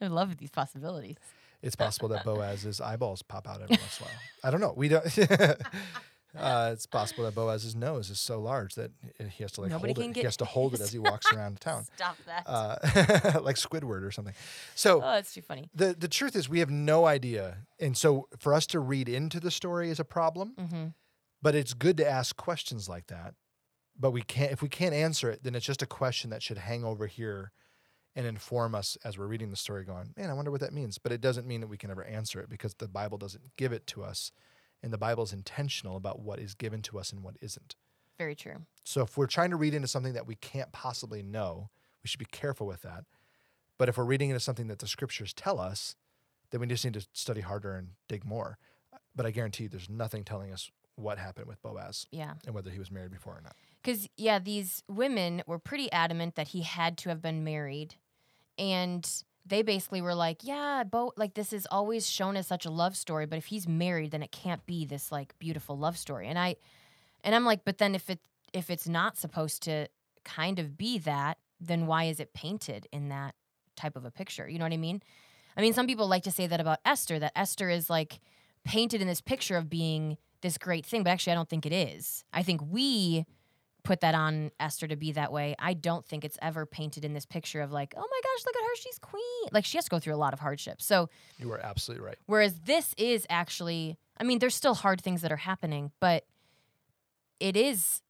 I love these possibilities. It's possible that *laughs* Boaz's eyeballs pop out every once in a while. I don't know. We don't. *laughs* *laughs* uh, it's possible that Boaz's nose is so large that he has to like Nobody hold it. get He has to *laughs* hold it as he walks around town, Stop that. uh, *laughs* like Squidward or something. So oh, it's too funny. the the truth is, we have no idea, and so for us to read into the story is a problem. Mm-hmm. But it's good to ask questions like that. But we can't if we can't answer it, then it's just a question that should hang over here and inform us as we're reading the story going, man, I wonder what that means. But it doesn't mean that we can ever answer it because the Bible doesn't give it to us. And the Bible is intentional about what is given to us and what isn't. Very true. So if we're trying to read into something that we can't possibly know, we should be careful with that. But if we're reading into something that the scriptures tell us, then we just need to study harder and dig more. But I guarantee you there's nothing telling us what happened with Boaz Yeah. and whether he was married before or not. Because, yeah, these women were pretty adamant that he had to have been married. And they basically were like, yeah, Bo, like this is always shown as such a love story, but if he's married, then it can't be this like beautiful love story. And I, and I'm like, but then if it, if it's not supposed to kind of be that, then why is it painted in that type of a picture? You know what I mean? I mean, some people like to say that about Esther, that Esther is like painted in this picture of being this great thing, but actually, I don't think it is. I think we put that on Esther to be that way. I don't think it's ever painted in this picture of like, oh my gosh, look at her, she's queen. Like, she has to go through a lot of hardships. So, You are absolutely right. Whereas this is actually, I mean, there's still hard things that are happening, but it is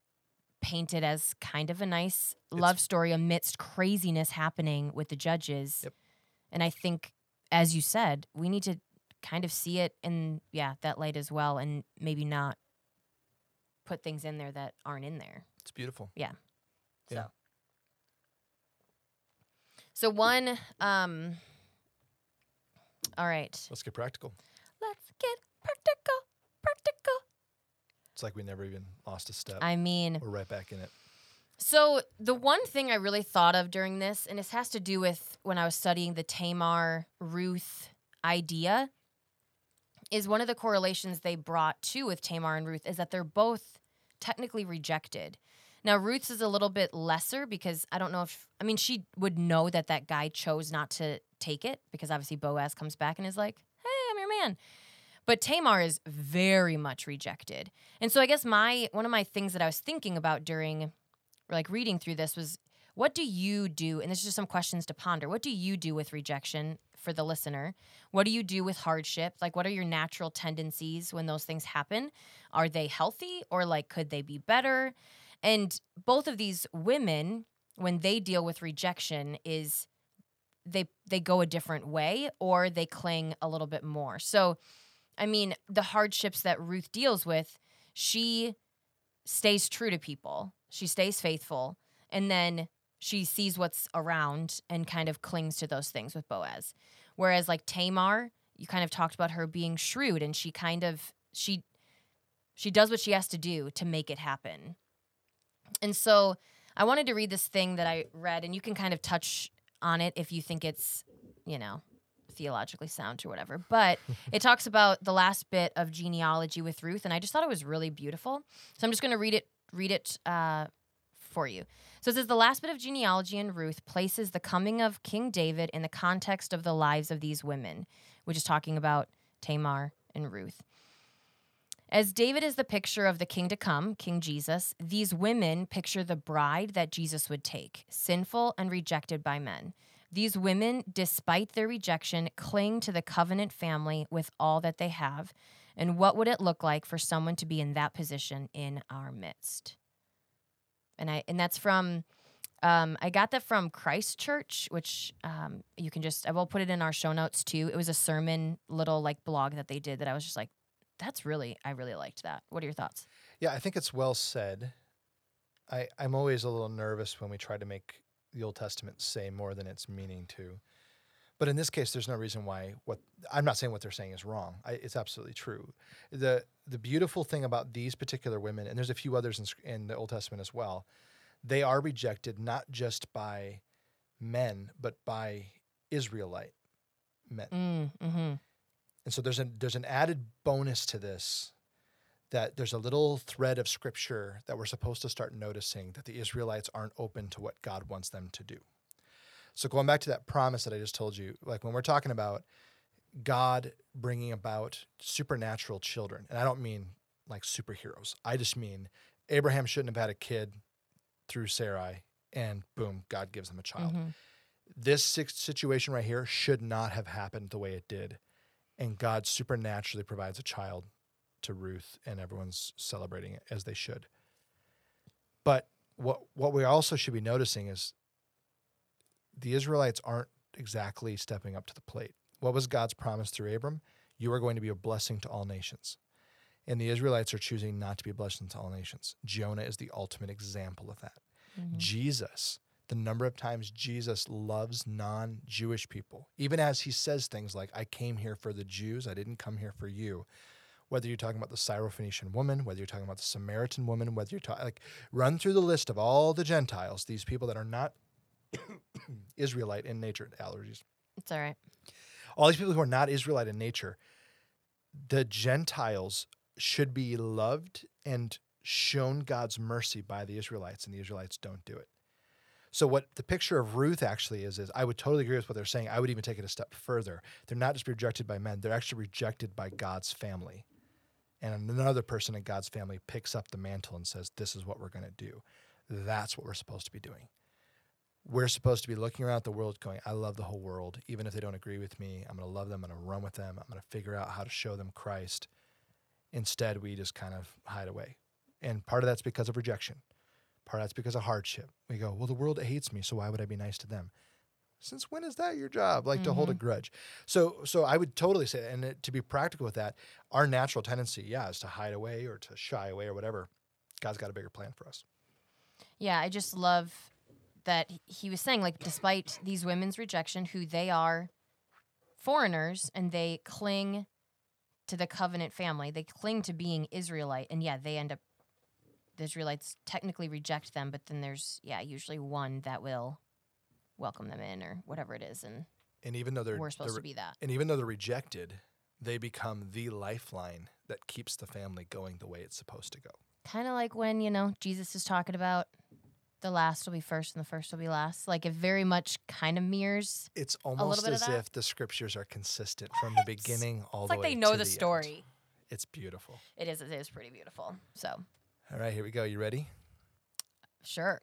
painted as kind of a nice love story amidst craziness happening with the judges. Yep. And I think, as you said, we need to kind of see it in, yeah, that light as well and maybe not put things in there that aren't in there. It's beautiful. Yeah. Yeah. So. So one, um, all right. Let's get practical. Let's get practical, practical. It's like we never even lost a step. I mean, We're right back in it. so the one thing I really thought of during this, and this has to do with when I was studying the Tamar Ruth idea, is one of the correlations they brought to with Tamar and Ruth is that they're both technically rejected. Now, Ruth's is a little bit lesser because I don't know if, I mean, she would know that that guy chose not to take it because obviously Boaz comes back and is like, hey, I'm your man. But Tamar is very much rejected. And so I guess my, one of my things that I was thinking about during like reading through this was what do you do and this is just some questions to ponder what do you do with rejection for the listener what do you do with hardship like what are your natural tendencies when those things happen are they healthy or like could they be better and both of these women when they deal with rejection is they they go a different way or they cling a little bit more so i mean the hardships that ruth deals with she stays true to people. She stays faithful. And then she sees what's around and kind of clings to those things with Boaz. Whereas like Tamar, you kind of talked about her being shrewd and she kind of she she does what she has to do to make it happen. And so I wanted to read this thing that I read and you can kind of touch on it if you think it's, you know, theologically sound or whatever. But *laughs* it talks about the last bit of genealogy with Ruth, and I just thought it was really beautiful. So I'm just going to read it. Read it uh, for you. So it says the last bit of genealogy in Ruth places the coming of King David in the context of the lives of these women, which is talking about Tamar and Ruth. As David is the picture of the king to come, King Jesus, these women picture the bride that Jesus would take, sinful and rejected by men. These women, despite their rejection, cling to the covenant family with all that they have. And what would it look like for someone to be in that position in our midst? And I and that's from um, I got that from Christ Church, which um, you can just I will put it in our show notes too. It was a sermon little like blog that they did that I was just like, that's really I really liked that. What are your thoughts? Yeah, I think it's well said. I, I'm always a little nervous when we try to make the Old Testament say more than it's meaning to. But in this case, there's no reason why what I'm not saying what they're saying is wrong. I, it's absolutely true. the The beautiful thing about these particular women, and there's a few others in, in the Old Testament as well, they are rejected not just by men, but by Israelite men. Mm, mm-hmm. And so there's an there's an added bonus to this that there's a little thread of scripture that we're supposed to start noticing that the Israelites aren't open to what God wants them to do. So going back to that promise that I just told you, like when we're talking about God bringing about supernatural children, and I don't mean like superheroes. I just mean Abraham shouldn't have had a kid through Sarai and boom, God gives them a child. Mhm. This situation right here should not have happened the way it did. And God supernaturally provides a child to Ruth, and everyone's celebrating it as they should. But what what we also should be noticing is the Israelites aren't exactly stepping up to the plate. What was God's promise through Abram? You are going to be a blessing to all nations. And the Israelites are choosing not to be a blessing to all nations. Jonah is the ultimate example of that. Mm-hmm. Jesus, the number of times Jesus loves non Jewish people, even as he says things like, I came here for the Jews, I didn't come here for you. Whether you're talking about the Syrophoenician woman, whether you're talking about the Samaritan woman, whether you're talking, like, run through the list of all the Gentiles, these people that are not *coughs* Israelite in nature, allergies, It's all right. all these people who are not Israelite in nature, the Gentiles should be loved and shown God's mercy by the Israelites, and the Israelites don't do it. So what the picture of Ruth actually is is I would totally agree with what they're saying. I would even take it a step further. They're not just rejected by men; they're actually rejected by God's family. And another person in God's family picks up the mantle and says, "This is what we're going to do." That's what we're supposed to be doing. We're supposed to be looking around the world going, I love the whole world. Even if they don't agree with me, I'm going to love them. I'm going to run with them. I'm going to figure out how to show them Christ. Instead, we just kind of hide away. And part of that's because of rejection. Part of that's because of hardship. We go, well, the world hates me, so why would I be nice to them? Since when is that your job? Like to hold a mm-hmm. grudge. So, so I would totally say, that. and it, to be practical with that, our natural tendency, yeah, is to hide away or to shy away or whatever. God's got a bigger plan for us. Yeah, I just love that he was saying, like, despite these women's rejection, who they are foreigners and they cling to the covenant family, they cling to being Israelite, and yeah, they end up, the Israelites technically reject them, but then there's, yeah, usually one that will welcome them in or whatever it is, and And even though they're, we're supposed they're to be that. and even though they're rejected, they become the lifeline that keeps the family going the way it's supposed to go. Kind of like when, you know, Jesus is talking about the last will be first and the first will be last. Like, it very much kind of mirrors. It's almost bit of as if the scriptures are consistent from the beginning all It's the like way Like they know the end. story. It's beautiful. It is, it is pretty beautiful. So, All right, here we go. You ready? sure.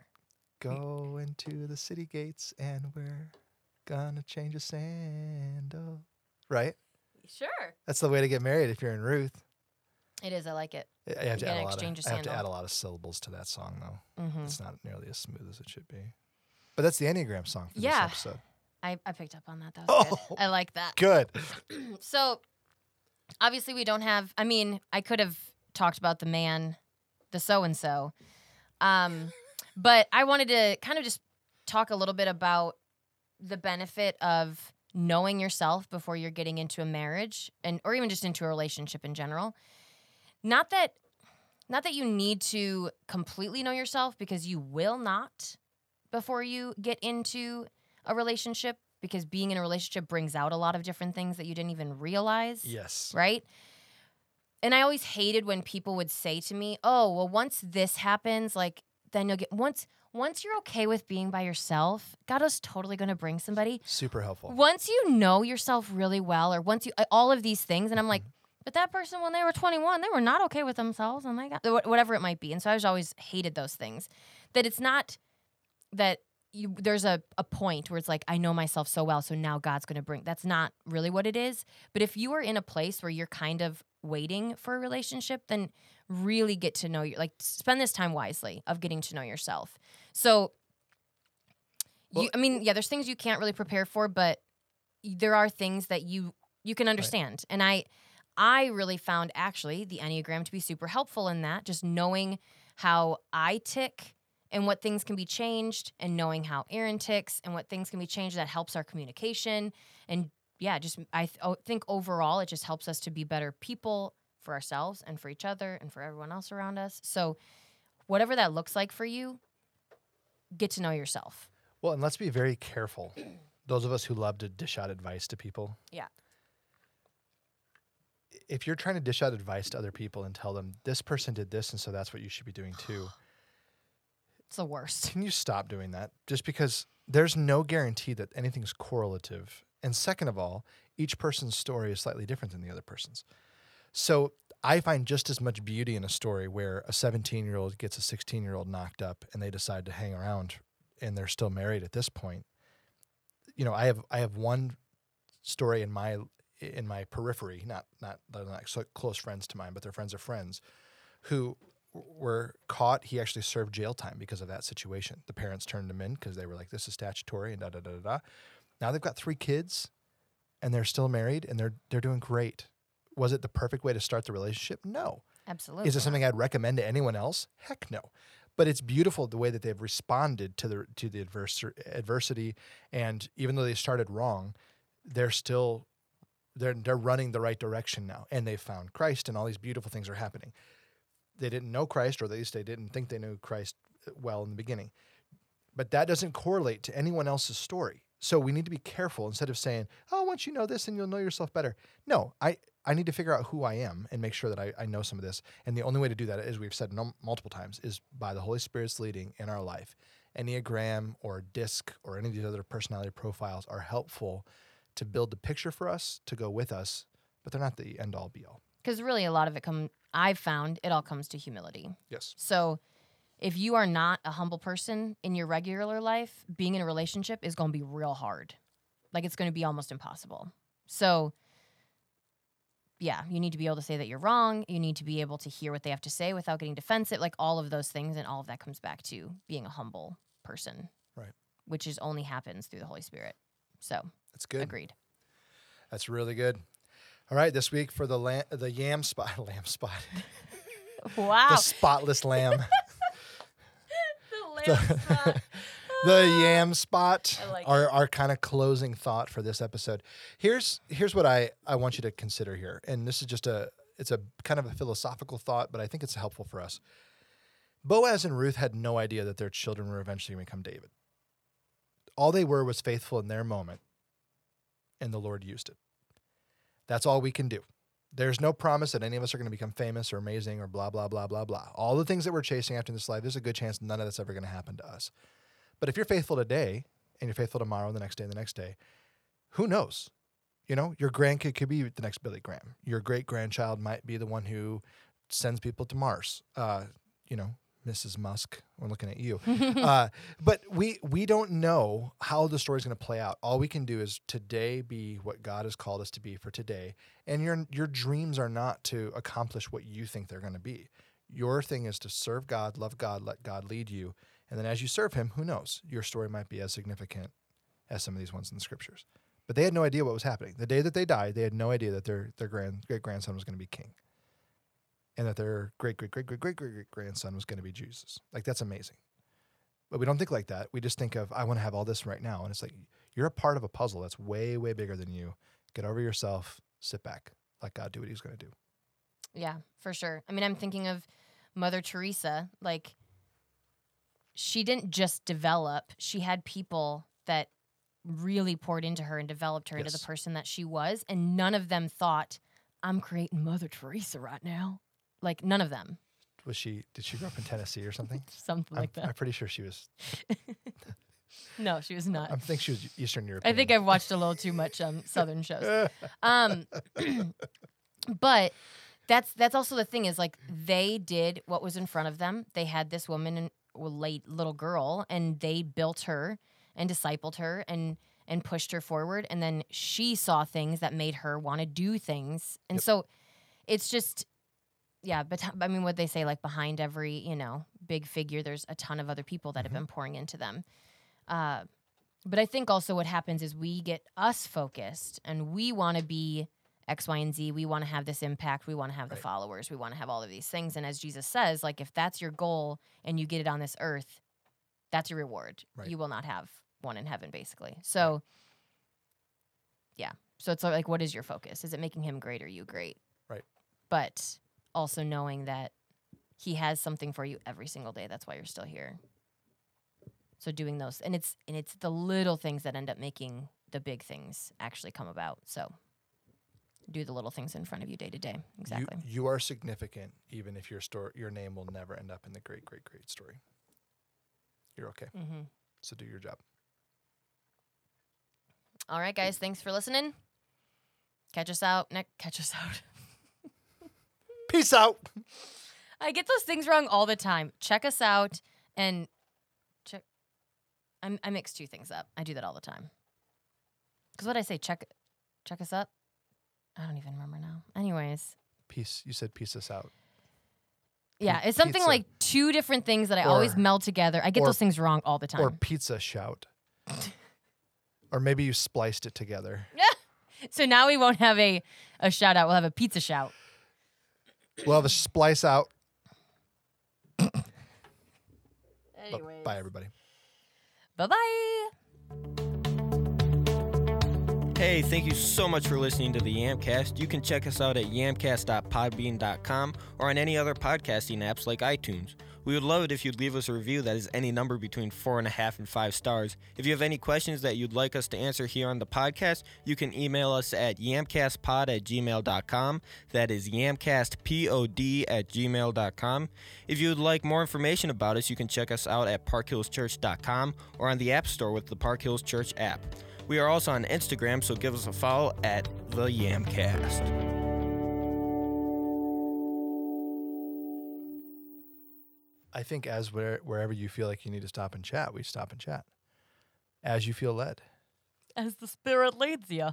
Go into the city gates and we're gonna change a sandal. Right? Sure. That's the way to get married if you're in Ruth. It is. I like it. I have to, add a, lot of, I have to add a lot of syllables to that song, though. hmm It's not nearly as smooth as it should be. But that's the Enneagram song for Yeah. this episode. I, I picked up on that. That was Oh. good. I like that. *laughs* Good. *clears throat* So, obviously, we don't have. I mean, I could have talked about the man, the so and so, um, but I wanted to kind of just talk a little bit about the benefit of knowing yourself before you're getting into a marriage and or even just into a relationship in general. Not that not that you need to completely know yourself because you will not before you get into a relationship because being in a relationship brings out a lot of different things that you didn't even realize Yes. right? And I always hated when people would say to me, "Oh, well once this happens, like then you'll get once once you're okay with being by yourself, God is totally going to bring somebody. Super helpful. Once you know yourself really well or once you all of these things and I'm like, mm-hmm. but that person when they were 21, they were not okay with themselves and they got wh- whatever it might be. And so I was always hated those things. That it's not that you, there's a, a point where it's like I know myself so well, so now God's going to bring. That's not really what it is. But if you are in a place where you're kind of waiting for a relationship, then really get to know you. Like spend this time wisely of getting to know yourself. So, Well- you, I mean, yeah, there's things you can't really prepare for, but there are things that you you can understand. And I I really found actually the Enneagram to be super helpful in that, just knowing how I tick and what things can be changed and knowing how Aaron ticks and what things can be changed that helps our communication and yeah, just I th- oh, think overall it just helps us to be better people for ourselves and for each other and for everyone else around us. So whatever that looks like for you, get to know yourself. Well, and let's be very careful. *clears throat* Those of us who love to dish out advice to people. Yeah. If you're trying to dish out advice to other people and tell them this person did this and so that's what you should be doing too, *sighs* It's the worst. can you stop doing that? Just because there's no guarantee that anything's correlative. And second of all, each person's story is slightly different than the other person's. So I find just as much beauty in a story where a 17 year old gets a 16 year old knocked up and they decide to hang around and they're still married at this point. You know, I have I have one story in my in my periphery, not not they're not so close friends to mine, but they're friends of friends, who were caught. He actually served jail time because of that situation. The parents turned him in because they were like, "This is statutory," and da da da da da. Now they've got three kids, and they're still married, and they're they're doing great. Was it the perfect way to start the relationship? No. Absolutely. Is it something I'd recommend to anyone else? Heck no. But it's beautiful the way that they've responded to the to the adverse, adversity, and even though they started wrong, they're still they're they're running the right direction now, and they've found Christ, and all these beautiful things are happening. They didn't know Christ, or at least they didn't think they knew Christ well in the beginning, but that doesn't correlate to anyone else's story. So we need to be careful instead of saying, "Oh, once you know this, and you'll know yourself better." No, I I need to figure out who I am and make sure that I, I know some of this. And the only way to do that, as we've said num- multiple times, is by the Holy Spirit's leading in our life. Enneagram or DISC or any of these other personality profiles are helpful to build the picture for us to go with us, but they're not the end all be all. Because really, a lot of it come. I've found it all comes to humility. Yes. So, if you are not a humble person in your regular life, being in a relationship is going to be real hard. Like it's going to be almost impossible. So, yeah, you need to be able to say that you're wrong. You need to be able to hear what they have to say without getting defensive. Like all of those things, and all of that comes back to being a humble person, Right. Which is only happens through the Holy Spirit. So, That's good. agreed. That's really good. All right, this week for the lamb, the yam spot, *laughs* lamb spot, Wow. the spotless lamb, *laughs* The lamb spot. *laughs* the ah. yam spot. Like our our kind of closing thought for this episode. Here's here's what I I want you to consider here, and this is just a it's a kind of a philosophical thought, but I think it's helpful for us. Boaz and Ruth had no idea that their children were eventually going to become David. All they were was faithful in their moment, and the Lord used it. That's all we can do. There's no promise that any of us are going to become famous or amazing or blah, blah, blah, blah, blah. All the things that we're chasing after in this life, there's a good chance none of that's ever going to happen to us. But if you're faithful today and you're faithful tomorrow, and the next day, and the next day, who knows? You know, your grandkid could be the next Billy Graham. Your great grandchild might be the one who sends people to Mars. Uh, you know, Mrs. Musk. We're looking at you. *laughs* uh, but we we don't know how the story's going to play out. All we can do is today be what God has called us to be for today. And your your dreams are not to accomplish what you think they're going to be. Your thing is to serve God, love God, let God lead you. And then as you serve him, who knows? Your story might be as significant as some of these ones in the scriptures. But they had no idea what was happening. The day that they died, they had no idea that their their grand great grandson was going to be king. And that their great great great great great great great grandson was going to be Jesus. Like that's amazing. But we don't think like that. We just think of I want to have all this right now. And it's like you're a part of a puzzle that's way, way bigger than you. Get over yourself, sit back, let God do what he's going to do. Yeah, for sure. I mean, I'm thinking of Mother Teresa. Like, she didn't just develop, she had people that really poured into her and developed her into the person that she was. And none of them thought, I'm creating Mother Teresa right now. Like, none of them. Was she did she grow up in Tennessee or something? *laughs* Something like I'm, that. I'm pretty sure she was *laughs* no, she was not. I think she was *laughs* Eastern European. I think I've watched a little too much um, Southern shows. Um, *clears throat* but that's that's also the thing is like they did what was in front of them. They had this woman and late little girl, and they built her and discipled her and and pushed her forward. And then she saw things that made her want to do things. And Yep. so it's just yeah. But I mean, what they say like behind every you know big figure, there's a ton of other people that Mhm. have been pouring into them. Uh, but I think also what happens is we get us focused and we want to be X, Y, and Z. We want to have this impact. We want to have the followers. We want to have all of these things. And as Jesus says, like if that's your goal and you get it on this earth, that's your reward. Right. You will not have one in heaven, basically. So, yeah. So it's like, what is your focus? Is it making him great or you great? Right. But also knowing that he has something for you every single day. That's why you're still here. So doing those, and it's and it's the little things that end up making the big things actually come about. So do the little things in front of you day to day. Exactly. You, you are significant, even if your story, your name will never end up in the great, great, great story. You're okay. mm-hmm. So do your job. All right, guys. Thanks for listening. Catch us out. Ne- catch us out. *laughs* Peace out. I get those things wrong all the time. Check us out and check. I'm, I mix two things up. I do that all the time. Because what I say, check, check us up. I don't even remember now. Anyways, Peace. You said peace us out. yeah, it's something pizza. like two different things that I always meld together. I get or- those things wrong all the time. Or pizza shout. or maybe you spliced it together. Yeah. *laughs* So now we won't have a a shout out. We'll have a pizza shout. We'll have a splice out. *coughs* Bu- Anyways, Bye, everybody. bye bye. Hey, thank you so much for listening to the Yamcast. You can check us out at yamcast.podbean.com or on any other podcasting apps like iTunes. We would love it if you'd leave us a review that is any number between four and a half and five stars. If you have any questions that you'd like us to answer here on the podcast, you can email us at yamcastpod at gmail.com. That is yamcastpod at gmail.com. If you would like more information about us, you can check us out at parkhillschurch.com or on the App Store with the Park Hills Church app. We are also on Instagram, so give us a follow at the Yamcast. I think as where, wherever you feel like you need to stop and chat, we stop and chat as you feel led. As the spirit leads you.